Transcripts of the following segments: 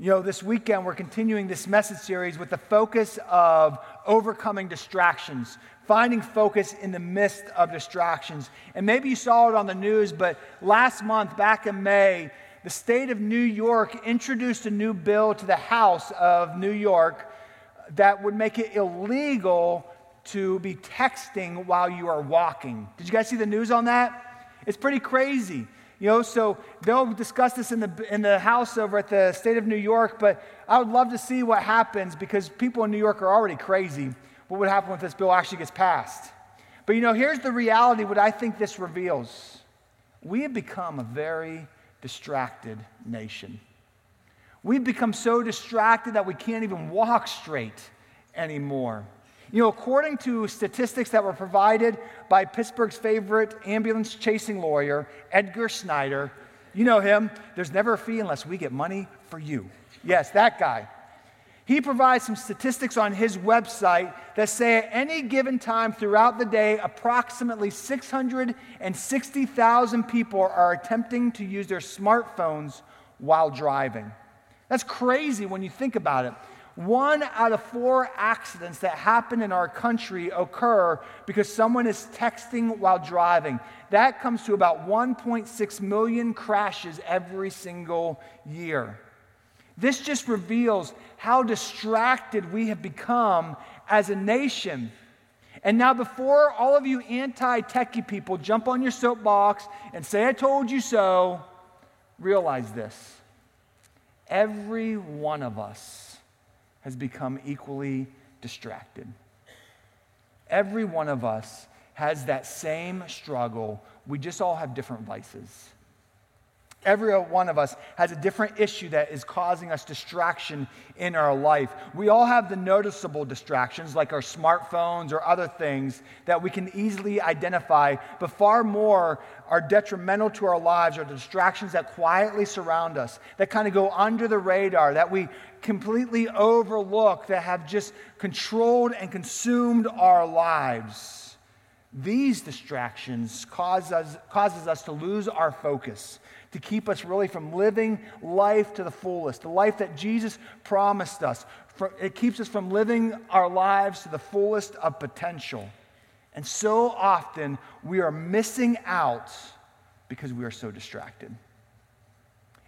You know, this weekend we're continuing this message series with the focus of overcoming distractions, finding focus in the midst of distractions. And maybe you saw it on the news, but last month, back in May, the state of New York introduced a new bill to the House of New York that would make it illegal to be texting while you are walking. Did you guys see the news on that? It's pretty crazy. You know, so they'll discuss this in the, in the House over at the state of New York, but I would love to see what happens because people in New York are already crazy. What would happen if this bill actually gets passed? But you know, here's the reality what I think this reveals. We have become a very distracted nation. We've become so distracted that we can't even walk straight anymore. You know, according to statistics that were provided by Pittsburgh's favorite ambulance chasing lawyer, Edgar Snyder, you know him, there's never a fee unless we get money for you. Yes, that guy. He provides some statistics on his website that say at any given time throughout the day, approximately 660,000 people are attempting to use their smartphones while driving. That's crazy when you think about it. One out of four accidents that happen in our country occur because someone is texting while driving. That comes to about 1.6 million crashes every single year. This just reveals how distracted we have become as a nation. And now, before all of you anti techie people jump on your soapbox and say, I told you so, realize this. Every one of us has become equally distracted. Every one of us has that same struggle. We just all have different vices. Every one of us has a different issue that is causing us distraction in our life. We all have the noticeable distractions, like our smartphones or other things that we can easily identify, but far more are detrimental to our lives are distractions that quietly surround us, that kind of go under the radar, that we completely overlook, that have just controlled and consumed our lives. These distractions cause us, causes us to lose our focus to keep us really from living life to the fullest, the life that Jesus promised us. It keeps us from living our lives to the fullest of potential. And so often we are missing out because we are so distracted.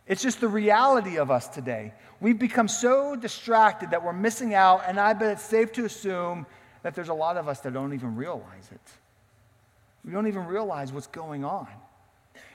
It's just the reality of us today. We've become so distracted that we're missing out, and I bet it's safe to assume that there's a lot of us that don't even realize it. We don't even realize what's going on.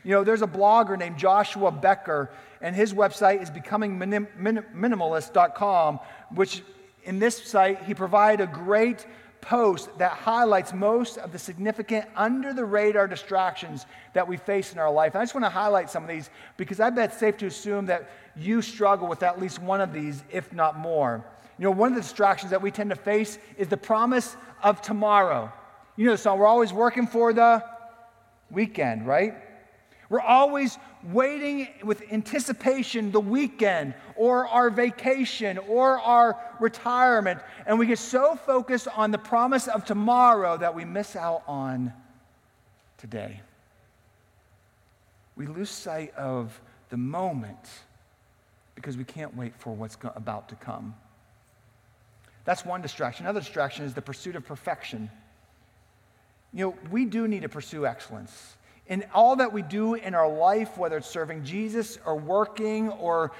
You know, there's a blogger named Joshua Becker, and his website is becomingminimalist.com, which in this site, he provided a great post that highlights most of the significant under the radar distractions that we face in our life. And I just want to highlight some of these because I bet it's safe to assume that you struggle with at least one of these, if not more. You know, one of the distractions that we tend to face is the promise of tomorrow. You know the song, we're always working for the weekend, right? We're always waiting with anticipation the weekend or our vacation or our retirement. And we get so focused on the promise of tomorrow that we miss out on today. We lose sight of the moment because we can't wait for what's about to come. That's one distraction. Another distraction is the pursuit of perfection. You know, we do need to pursue excellence in all that we do in our life, whether it's serving Jesus or working or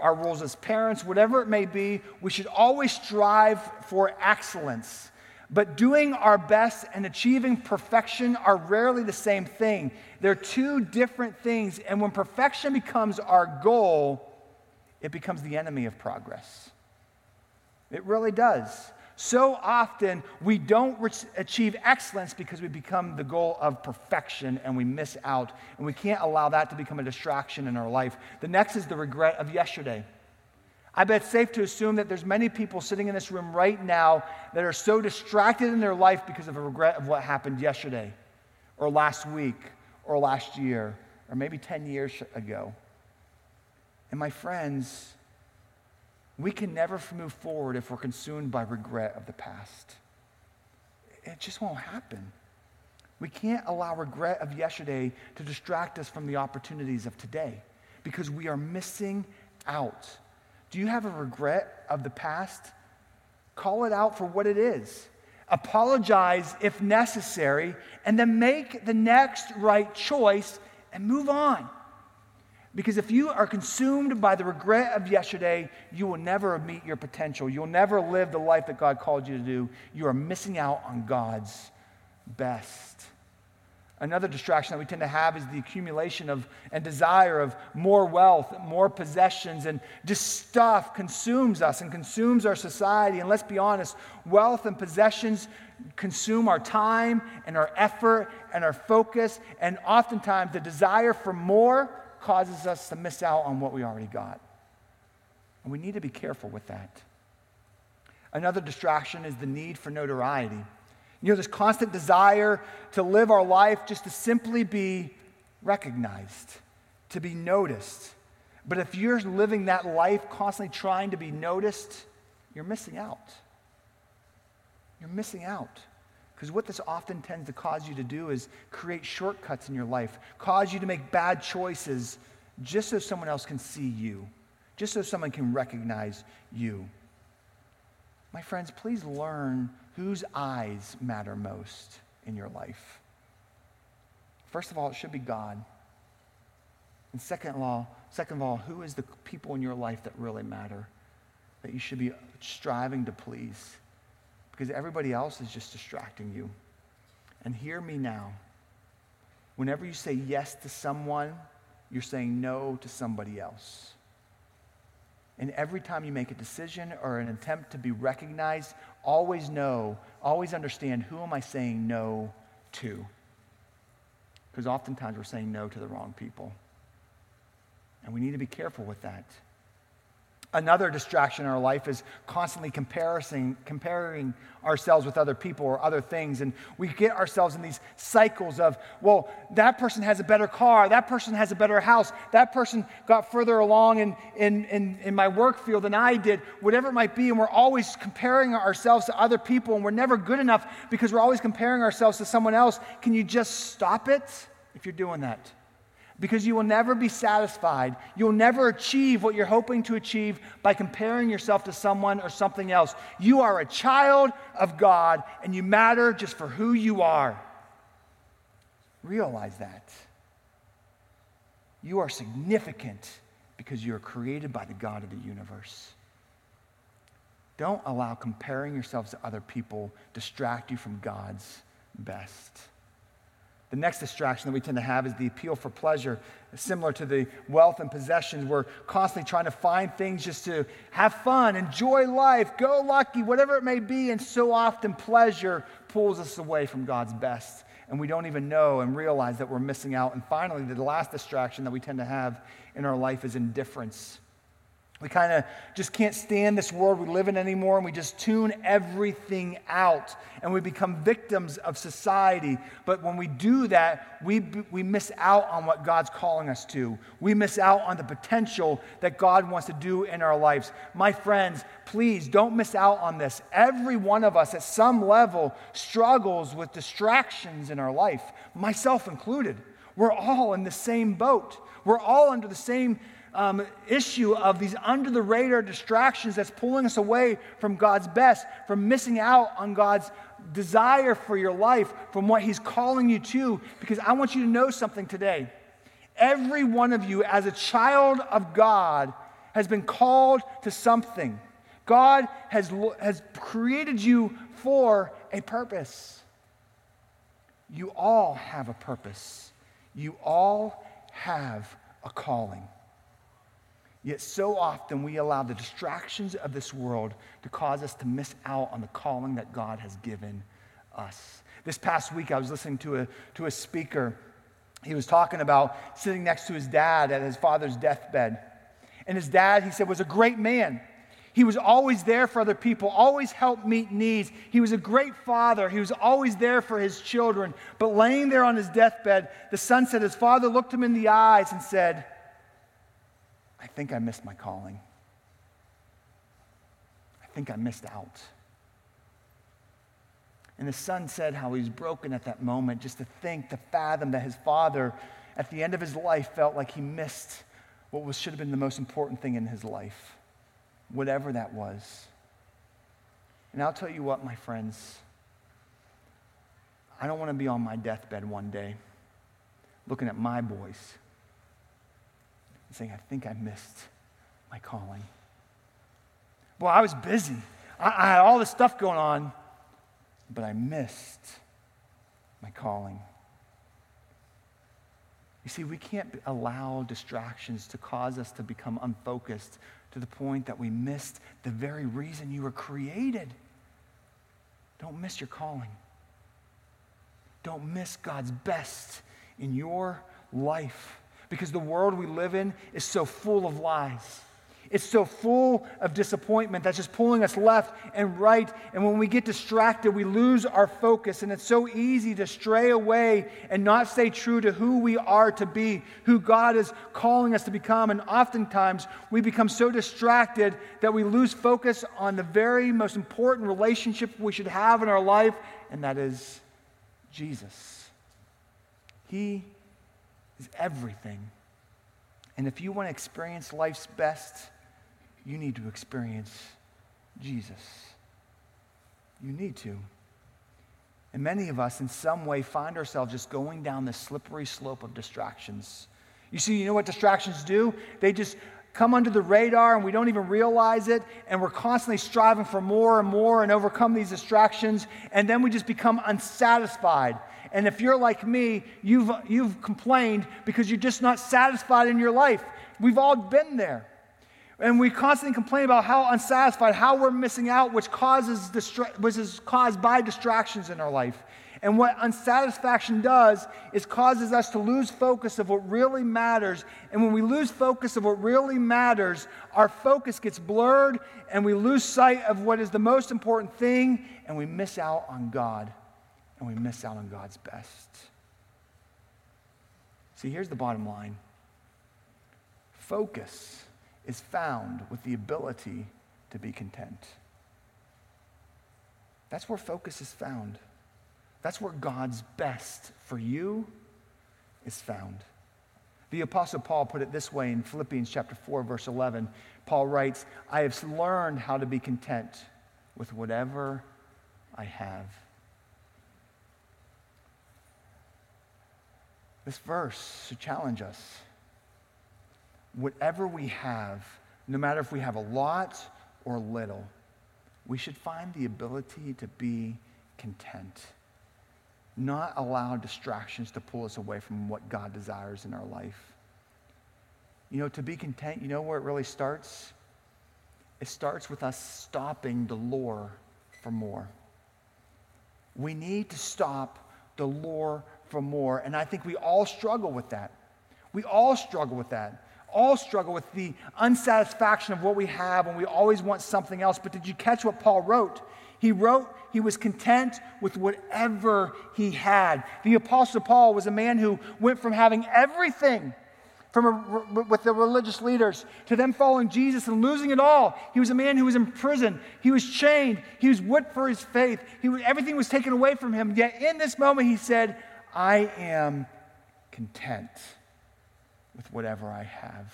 our roles as parents, whatever it may be, we should always strive for excellence. But doing our best and achieving perfection are rarely the same thing. They're two different things. And when perfection becomes our goal, it becomes the enemy of progress. It really does. So often we don't achieve excellence because we become the goal of perfection and we miss out, and we can't allow that to become a distraction in our life. The next is the regret of yesterday. I bet it's safe to assume that there's many people sitting in this room right now that are so distracted in their life because of a regret of what happened yesterday, or last week, or last year, or maybe 10 years ago. And my friends, we can never move forward if we're consumed by regret of the past. It just won't happen. We can't allow regret of yesterday to distract us from the opportunities of today because we are missing out. Do you have a regret of the past? Call it out for what it is. Apologize if necessary, and then make the next right choice and move on. Because if you are consumed by the regret of yesterday, you will never meet your potential. You'll never live the life that God called you to do. You are missing out on God's best. Another distraction that we tend to have is the accumulation of and desire of more wealth, more possessions, and just stuff consumes us and consumes our society. And let's be honest, wealth and possessions consume our time and our effort and our focus. And oftentimes, the desire for more causes us to miss out on what we already got. And we need to be careful with that. Another distraction is the need for notoriety. You know, this constant desire to live our life just to simply be recognized, to be noticed. But if you're living that life constantly trying to be noticed, you're missing out. You're missing out. Because what this often tends to cause you to do is create shortcuts in your life, cause you to make bad choices just so someone else can see you, just so someone can recognize you. My friends, please learn whose eyes matter most in your life. First of all, it should be God. And second of all, second of all, who is the people in your life that really matter, that you should be striving to please? Because everybody else is just distracting you. And hear me now. Whenever you say yes to someone, you're saying no to somebody else. And every time you make a decision or an attempt to be recognized, always know, always understand who am I saying no to? Because oftentimes we're saying no to the wrong people. And we need to be careful with that. Another distraction in our life is constantly comparing, comparing ourselves with other people or other things. And we get ourselves in these cycles of, well, that person has a better car, that person has a better house, that person got further along in, in, in, in my work field than I did, whatever it might be. And we're always comparing ourselves to other people, and we're never good enough because we're always comparing ourselves to someone else. Can you just stop it if you're doing that? Because you will never be satisfied. You'll never achieve what you're hoping to achieve by comparing yourself to someone or something else. You are a child of God and you matter just for who you are. Realize that. You are significant because you are created by the God of the universe. Don't allow comparing yourselves to other people distract you from God's best. The next distraction that we tend to have is the appeal for pleasure. Similar to the wealth and possessions, we're constantly trying to find things just to have fun, enjoy life, go lucky, whatever it may be. And so often, pleasure pulls us away from God's best. And we don't even know and realize that we're missing out. And finally, the last distraction that we tend to have in our life is indifference. We kind of just can't stand this world we live in anymore, and we just tune everything out, and we become victims of society. But when we do that, we, we miss out on what God's calling us to. We miss out on the potential that God wants to do in our lives. My friends, please don't miss out on this. Every one of us at some level struggles with distractions in our life, myself included. We're all in the same boat. We're all under the same um, issue of these under the radar distractions that's pulling us away from God's best, from missing out on God's desire for your life, from what He's calling you to. Because I want you to know something today. Every one of you, as a child of God, has been called to something. God has, has created you for a purpose. You all have a purpose. You all have a calling. Yet so often we allow the distractions of this world to cause us to miss out on the calling that God has given us. This past week, I was listening to a, to a speaker. He was talking about sitting next to his dad at his father's deathbed. And his dad, he said, was a great man. He was always there for other people, always helped meet needs. He was a great father. He was always there for his children. But laying there on his deathbed, the son said his father looked him in the eyes and said, I think I missed my calling. I think I missed out. And the son said how he was broken at that moment just to think, to fathom that his father, at the end of his life, felt like he missed what was, should have been the most important thing in his life. whatever that was. And I'll tell you what, my friends, I don't want to be on my deathbed one day looking at my boys and saying, I think I missed my calling. Well, I was busy. I, I had all this stuff going on, but I missed my calling. You see, we can't allow distractions to cause us to become unfocused to the point that we missed the very reason you were created. Don't miss your calling. Don't miss God's best in your life because the world we live in is so full of lies. It's so full of disappointment that's just pulling us left and right. And when we get distracted, we lose our focus. And it's so easy to stray away and not stay true to who we are to be, who God is calling us to become. And oftentimes, we become so distracted that we lose focus on the very most important relationship we should have in our life, and that is Jesus. He is everything. And if you want to experience life's best, you need to experience Jesus. You need to. And many of us, in some way, find ourselves just going down this slippery slope of distractions. You see, you know what distractions do? They just come under the radar and we don't even realize it, and we're constantly striving for more and more and overcome these distractions, and then we just become unsatisfied. And if you're like me, you've, you've complained because you're just not satisfied in your life. We've all been there. And we constantly complain about how unsatisfied, how we're missing out, which causes distra- which is caused by distractions in our life. And what unsatisfaction does is causes us to lose focus of what really matters. And when we lose focus of what really matters, our focus gets blurred and we lose sight of what is the most important thing and we miss out on God. And we miss out on God's best. See, here's the bottom line focus is found with the ability to be content. That's where focus is found. That's where God's best for you is found. The Apostle Paul put it this way in Philippians chapter 4, verse 11. Paul writes, I have learned how to be content with whatever I have. This verse should challenge us whatever we have, no matter if we have a lot or little, we should find the ability to be content. Not allow distractions to pull us away from what God desires in our life. You know, to be content, you know where it really starts? It starts with us stopping the lure for more. We need to stop the lure for more. And I think we all struggle with that. We all struggle with that all struggle with the unsatisfaction of what we have and we always want something else. But did you catch what Paul wrote? He wrote he was content with whatever he had. The Apostle Paul was a man who went from having everything from a, with the religious leaders to them following Jesus and losing it all. He was a man who was in prison. He was chained. He was whipped for his faith. He everything was taken away from him. Yet in this moment, he said, I am content with whatever I have.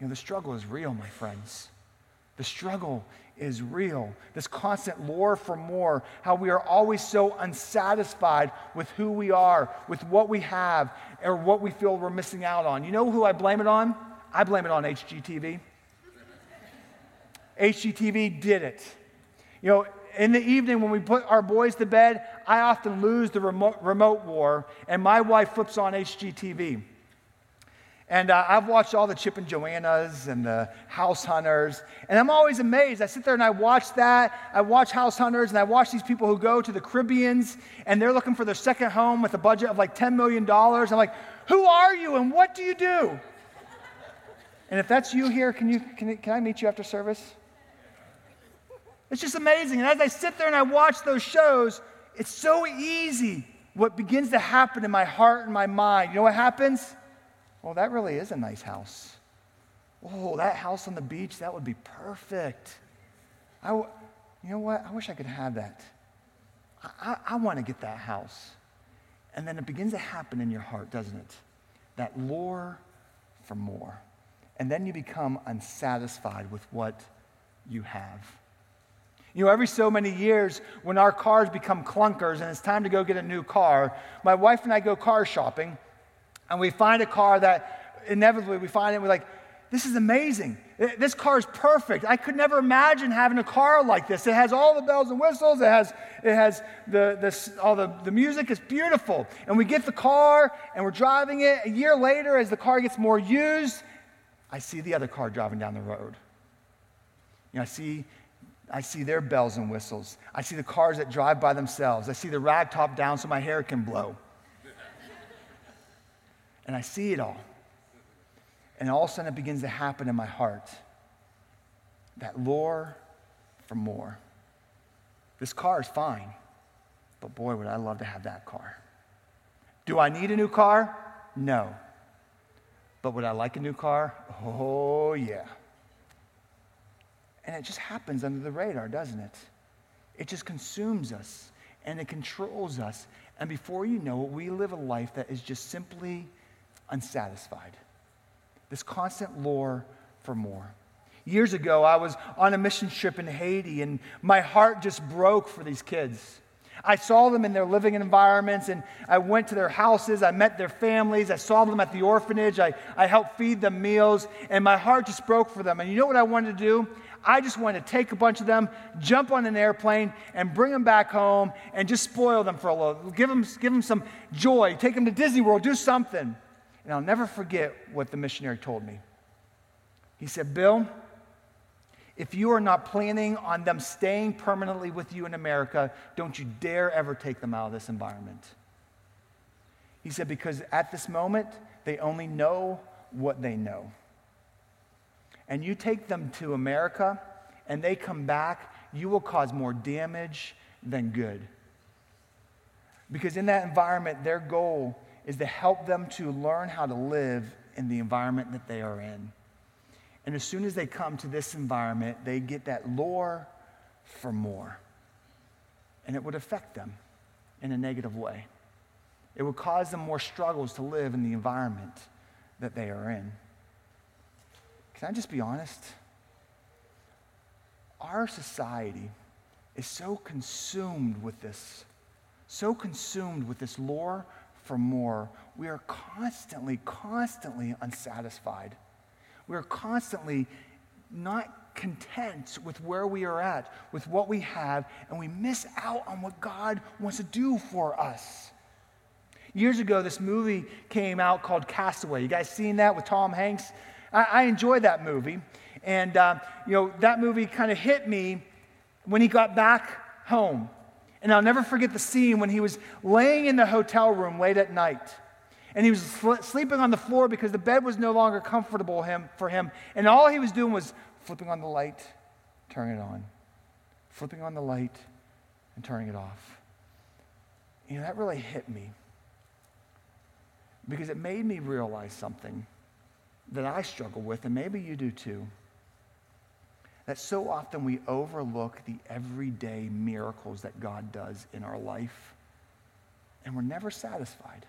You know, the struggle is real, my friends. The struggle is real. This constant lure for more, how we are always so unsatisfied with who we are, with what we have, or what we feel we're missing out on. You know who I blame it on? I blame it on HGTV. HGTV did it. You know, in the evening when we put our boys to bed, I often lose the remote, remote war, and my wife flips on HGTV. And uh, I've watched all the Chip and Joannas and the House Hunters, and I'm always amazed. I sit there and I watch that. I watch House Hunters, and I watch these people who go to the Caribbeans, and they're looking for their second home with a budget of like $10 million. I'm like, who are you, and what do you do? And if that's you here, can, you, can, can I meet you after service? It's just amazing. And as I sit there and I watch those shows, it's so easy what begins to happen in my heart and my mind. You know what happens? Well, that really is a nice house. Oh, that house on the beach, that would be perfect. I, w- you know what? I wish I could have that. I, I, I want to get that house. And then it begins to happen in your heart, doesn't it? That lure for more. and then you become unsatisfied with what you have. You know, every so many years, when our cars become clunkers and it's time to go get a new car, my wife and I go car shopping, and we find a car that inevitably we find it, we're like, this is amazing. This car is perfect. I could never imagine having a car like this. It has all the bells and whistles. It has, it has the, the, all the, the music is beautiful. And we get the car and we're driving it. A year later, as the car gets more used, I see the other car driving down the road. You know, I see I see their bells and whistles. I see the cars that drive by themselves. I see the rag top down so my hair can blow. and I see it all. And all of a sudden it begins to happen in my heart. That lure for more. This car is fine, but boy, would I love to have that car. Do I need a new car? No. But would I like a new car? Oh, yeah. And it just happens under the radar, doesn't it? It just consumes us and it controls us. And before you know it, we live a life that is just simply unsatisfied. This constant lure for more. Years ago, I was on a mission trip in Haiti, and my heart just broke for these kids. I saw them in their living environments, and I went to their houses. I met their families. I saw them at the orphanage. I, I helped feed them meals, and my heart just broke for them. And you know what I wanted to do? I just wanted to take a bunch of them, jump on an airplane, and bring them back home and just spoil them for a little. Give them, give them some joy. Take them to Disney World. Do something. And I'll never forget what the missionary told me. He said, Bill, if you are not planning on them staying permanently with you in America, don't you dare ever take them out of this environment. He said, because at this moment, they only know what they know and you take them to America and they come back, you will cause more damage than good. Because in that environment, their goal is to help them to learn how to live in the environment that they are in. And as soon as they come to this environment, they get that lure for more. And it would affect them in a negative way. It would cause them more struggles to live in the environment that they are in. Can I just be honest? Our society is so consumed with this, so consumed with this lure for more. We are constantly, constantly unsatisfied. We are constantly not content with where we are at, with what we have, and we miss out on what God wants to do for us. Years ago, this movie came out called Castaway. You guys seen that with Tom Hanks? I, I enjoy that movie. And, uh, you know, that movie kind of hit me when he got back home. And I'll never forget the scene when he was laying in the hotel room late at night. And he was sl- sleeping on the floor because the bed was no longer comfortable him, for him. And all he was doing was flipping on the light, turning it on, flipping on the light, and turning it off. You know, that really hit me because it made me realize something that I struggle with, and maybe you do too. That so often we overlook the everyday miracles that God does in our life, and we're never satisfied.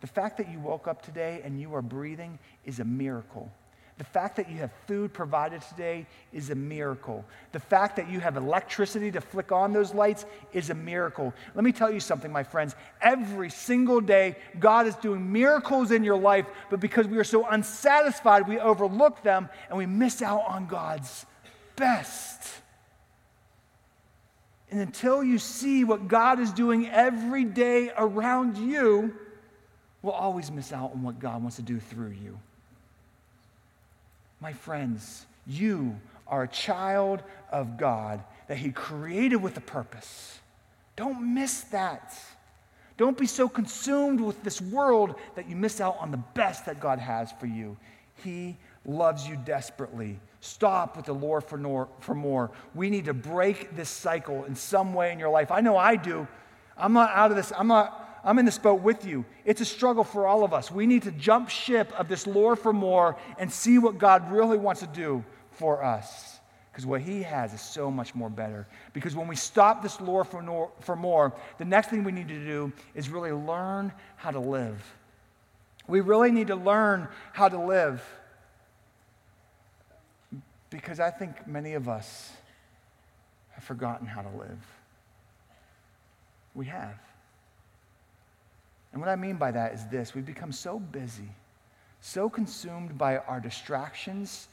The fact that you woke up today and you are breathing is a miracle. The fact that you have food provided today is a miracle. The fact that you have electricity to flick on those lights is a miracle. Let me tell you something, my friends. Every single day, God is doing miracles in your life, but because we are so unsatisfied, we overlook them and we miss out on God's best. And until you see what God is doing every day around you, we'll always miss out on what God wants to do through you. My friends, you are a child of God that He created with a purpose. Don't miss that. Don't be so consumed with this world that you miss out on the best that God has for you. He loves you desperately. Stop with the lure for, for more. We need to break this cycle in some way in your life. I know I do. I'm not out of this. I'm not I'm in this boat with you. It's a struggle for all of us. We need to jump ship of this lure for more and see what God really wants to do for us. Because what He has is so much more better. Because when we stop this lure for, nor, for more, the next thing we need to do is really learn how to live We really need to learn how to live because I think many of us have forgotten how to live. We have. And what I mean by that is this we've become so busy, so consumed by our distractions,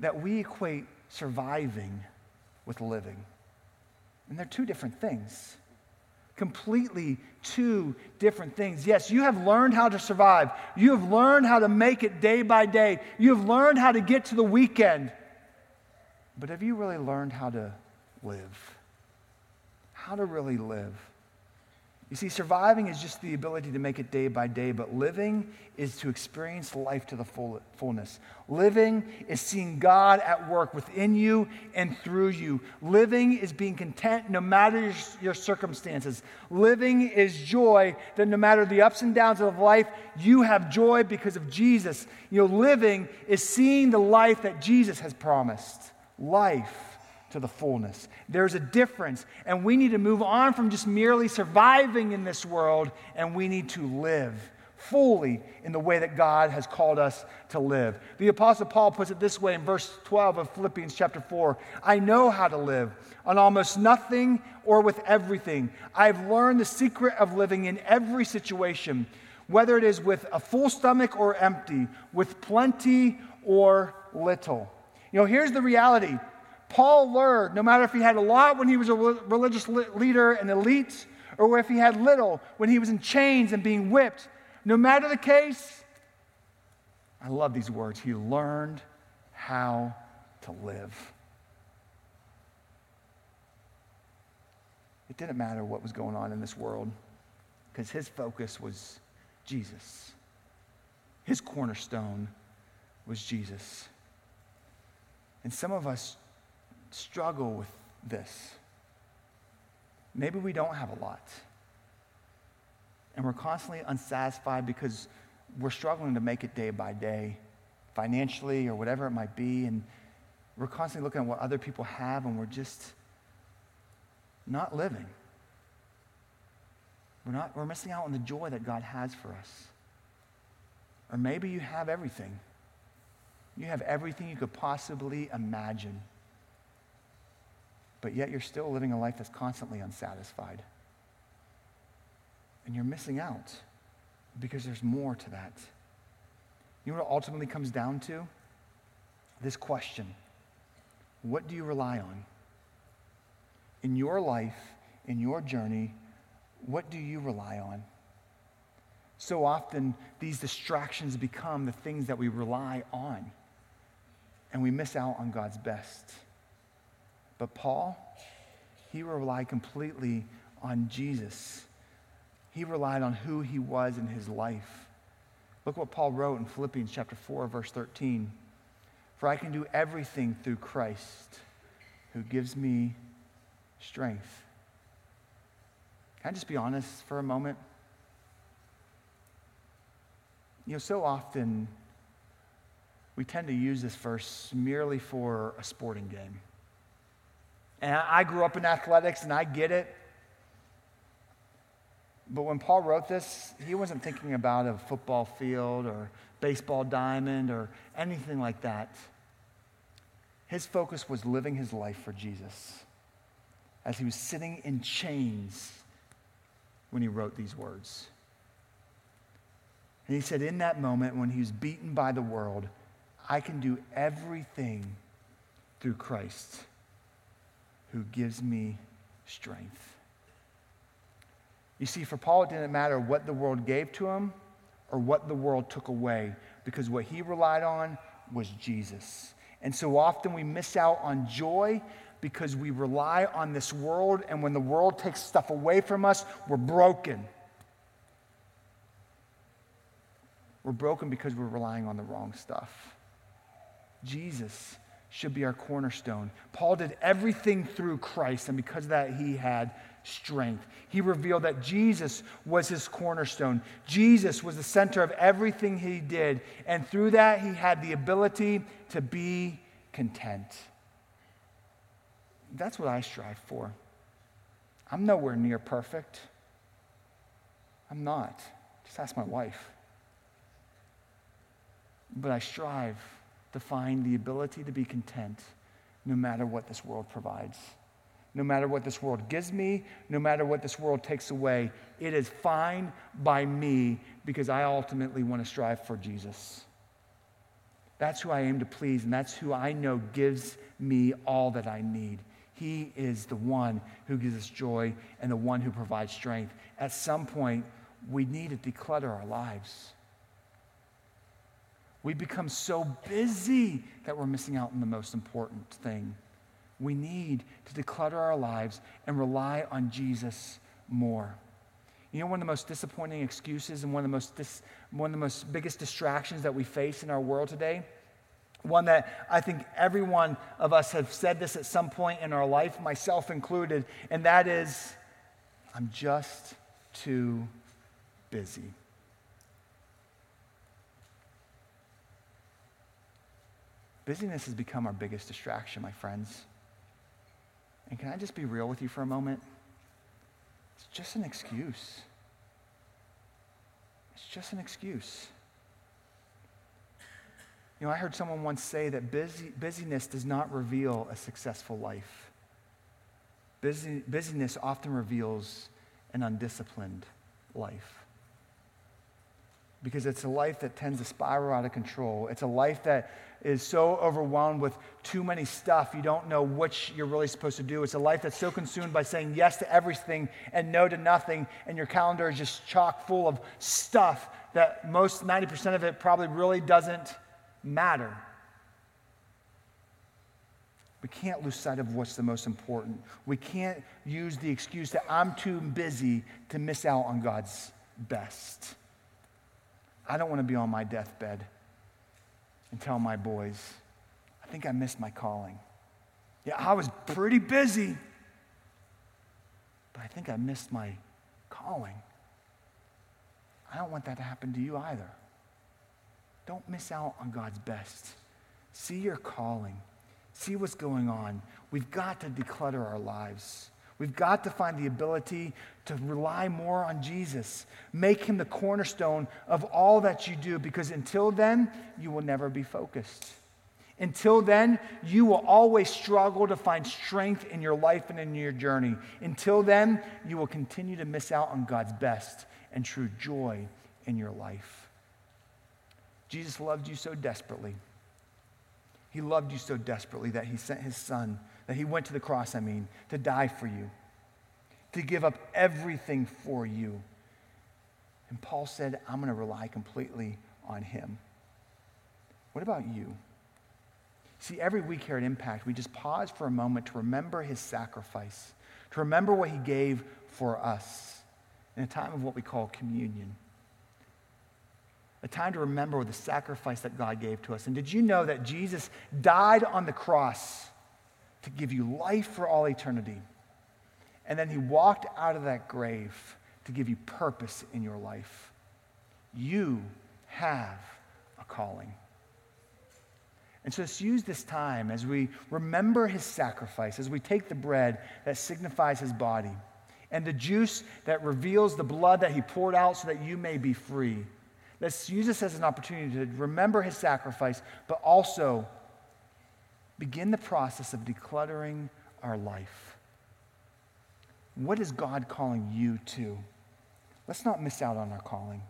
that we equate surviving with living. And they're two different things. Completely two different things. Yes, you have learned how to survive. You have learned how to make it day by day. You have learned how to get to the weekend. But have you really learned how to live? How to really live? You see, surviving is just the ability to make it day by day, but living is to experience life to the full, fullness. Living is seeing God at work within you and through you. Living is being content no matter your, your circumstances. Living is joy that no matter the ups and downs of life, you have joy because of Jesus. You know, living is seeing the life that Jesus has promised. Life to the fullness. There's a difference, and we need to move on from just merely surviving in this world, and we need to live fully in the way that God has called us to live. The Apostle Paul puts it this way in verse 12 of Philippians chapter 4 I know how to live on almost nothing or with everything. I've learned the secret of living in every situation, whether it is with a full stomach or empty, with plenty or little. You know, here's the reality Paul learned no matter if he had a lot when he was a religious leader and elite, or if he had little when he was in chains and being whipped, no matter the case, I love these words. He learned how to live. It didn't matter what was going on in this world because his focus was Jesus. His cornerstone was Jesus. And some of us struggle with this. Maybe we don't have a lot. And we're constantly unsatisfied because we're struggling to make it day by day, financially or whatever it might be. And we're constantly looking at what other people have and we're just not living. We're, not, we're missing out on the joy that God has for us. Or maybe you have everything. You have everything you could possibly imagine but yet you're still living a life that's constantly unsatisfied. And you're missing out because there's more to that. You know what it ultimately comes down to? This question What do you rely on? In your life, in your journey, what do you rely on? So often, these distractions become the things that we rely on, and we miss out on God's best. But Paul, he relied completely on Jesus. He relied on who he was in his life. Look what Paul wrote in Philippians chapter 4, verse 13. For I can do everything through Christ who gives me strength. Can I just be honest for a moment? You know, so often we tend to use this verse merely for a sporting game. And I grew up in athletics and I get it. But when Paul wrote this, he wasn't thinking about a football field or baseball diamond or anything like that. His focus was living his life for Jesus as he was sitting in chains when he wrote these words. And he said, In that moment when he was beaten by the world, I can do everything through Christ who gives me strength. You see, for Paul, it didn't matter what the world gave to him or what the world took away, because what he relied on was Jesus. And so often we miss out on joy because we rely on this world, and when the world takes stuff away from us, we're broken. We're broken because we're relying on the wrong stuff. Jesus should be our cornerstone. Paul did everything through Christ, and because of that, he had strength. He revealed that Jesus was his cornerstone. Jesus was the center of everything he did, and through that, he had the ability to be content. That's what I strive for. I'm nowhere near perfect. I'm not. Just ask my wife. but I strive to find the ability to be content no matter what this world provides. No matter what this world gives me, no matter what this world takes away, it is fine by me because I ultimately want to strive for Jesus. That's who I aim to please, and that's who I know gives me all that I need. He is the one who gives us joy and the one who provides strength. At some point, we need to declutter our lives. We become so busy that we're missing out on the most important thing. We need to declutter our lives and rely on Jesus more. You know, one of the most disappointing excuses and one of the most, dis- one of the most biggest distractions that we face in our world today, one that I think every one of us have said this at some point in our life, myself included, and that is, I'm just too busy. Busyness has become our biggest distraction, my friends. And can I just be real with you for a moment? It's just an excuse. It's just an excuse. You know, I heard someone once say that busy, busyness does not reveal a successful life. Busy, busyness often reveals an undisciplined life because it's a life that tends to spiral out of control. It's a life that is so overwhelmed with too many stuff, you don't know which you're really supposed to do. It's a life that's so consumed by saying yes to everything and no to nothing, and your calendar is just chock full of stuff that most 90% of it probably really doesn't matter. We can't lose sight of what's the most important. We can't use the excuse that I'm too busy to miss out on God's best. I don't want to be on my deathbed and tell my boys, I think I missed my calling. Yeah, I was pretty busy, but I think I missed my calling. I don't want that to happen to you either. Don't miss out on God's best. See your calling, see what's going on. We've got to declutter our lives. We've got to find the ability to rely more on Jesus. Make him the cornerstone of all that you do because until then, you will never be focused. Until then, you will always struggle to find strength in your life and in your journey. Until then, you will continue to miss out on God's best and true joy in your life. Jesus loved you so desperately. He loved you so desperately that he sent his son that he went to the cross, I mean, to die for you, to give up everything for you. And Paul said, I'm going to rely completely on him. What about you? See, every week here at Impact, we just pause for a moment to remember his sacrifice, to remember what he gave for us in a time of what we call communion. A time to remember the sacrifice that God gave to us. And did you know that Jesus died on the cross to give you life for all eternity. And then he walked out of that grave to give you purpose in your life. You have a calling. And so let's use this time as we remember his sacrifice, as we take the bread that signifies his body, and the juice that reveals the blood that he poured out so that you may be free. Let's use this as an opportunity to remember his sacrifice, but also begin the process of decluttering our life. What is God calling you to? Let's not miss out on our calling.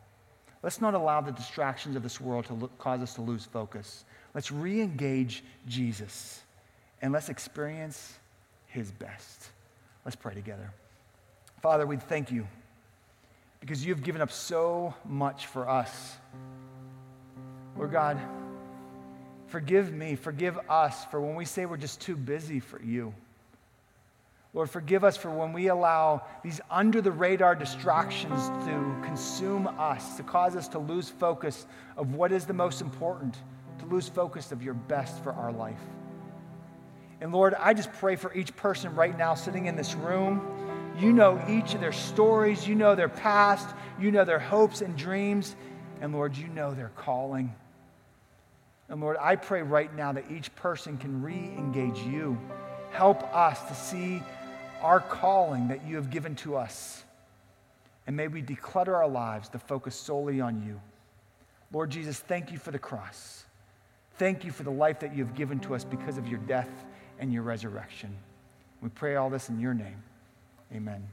Let's not allow the distractions of this world to look, cause us to lose focus. Let's re engage Jesus and let's experience his best. Let's pray together. Father, we thank you because you've given up so much for us. Lord God, Forgive me, forgive us for when we say we're just too busy for you. Lord, forgive us for when we allow these under the radar distractions to consume us, to cause us to lose focus of what is the most important, to lose focus of your best for our life. And Lord, I just pray for each person right now sitting in this room. You know each of their stories, you know their past, you know their hopes and dreams, and Lord, you know their calling. And Lord, I pray right now that each person can re engage you. Help us to see our calling that you have given to us. And may we declutter our lives to focus solely on you. Lord Jesus, thank you for the cross. Thank you for the life that you have given to us because of your death and your resurrection. We pray all this in your name. Amen.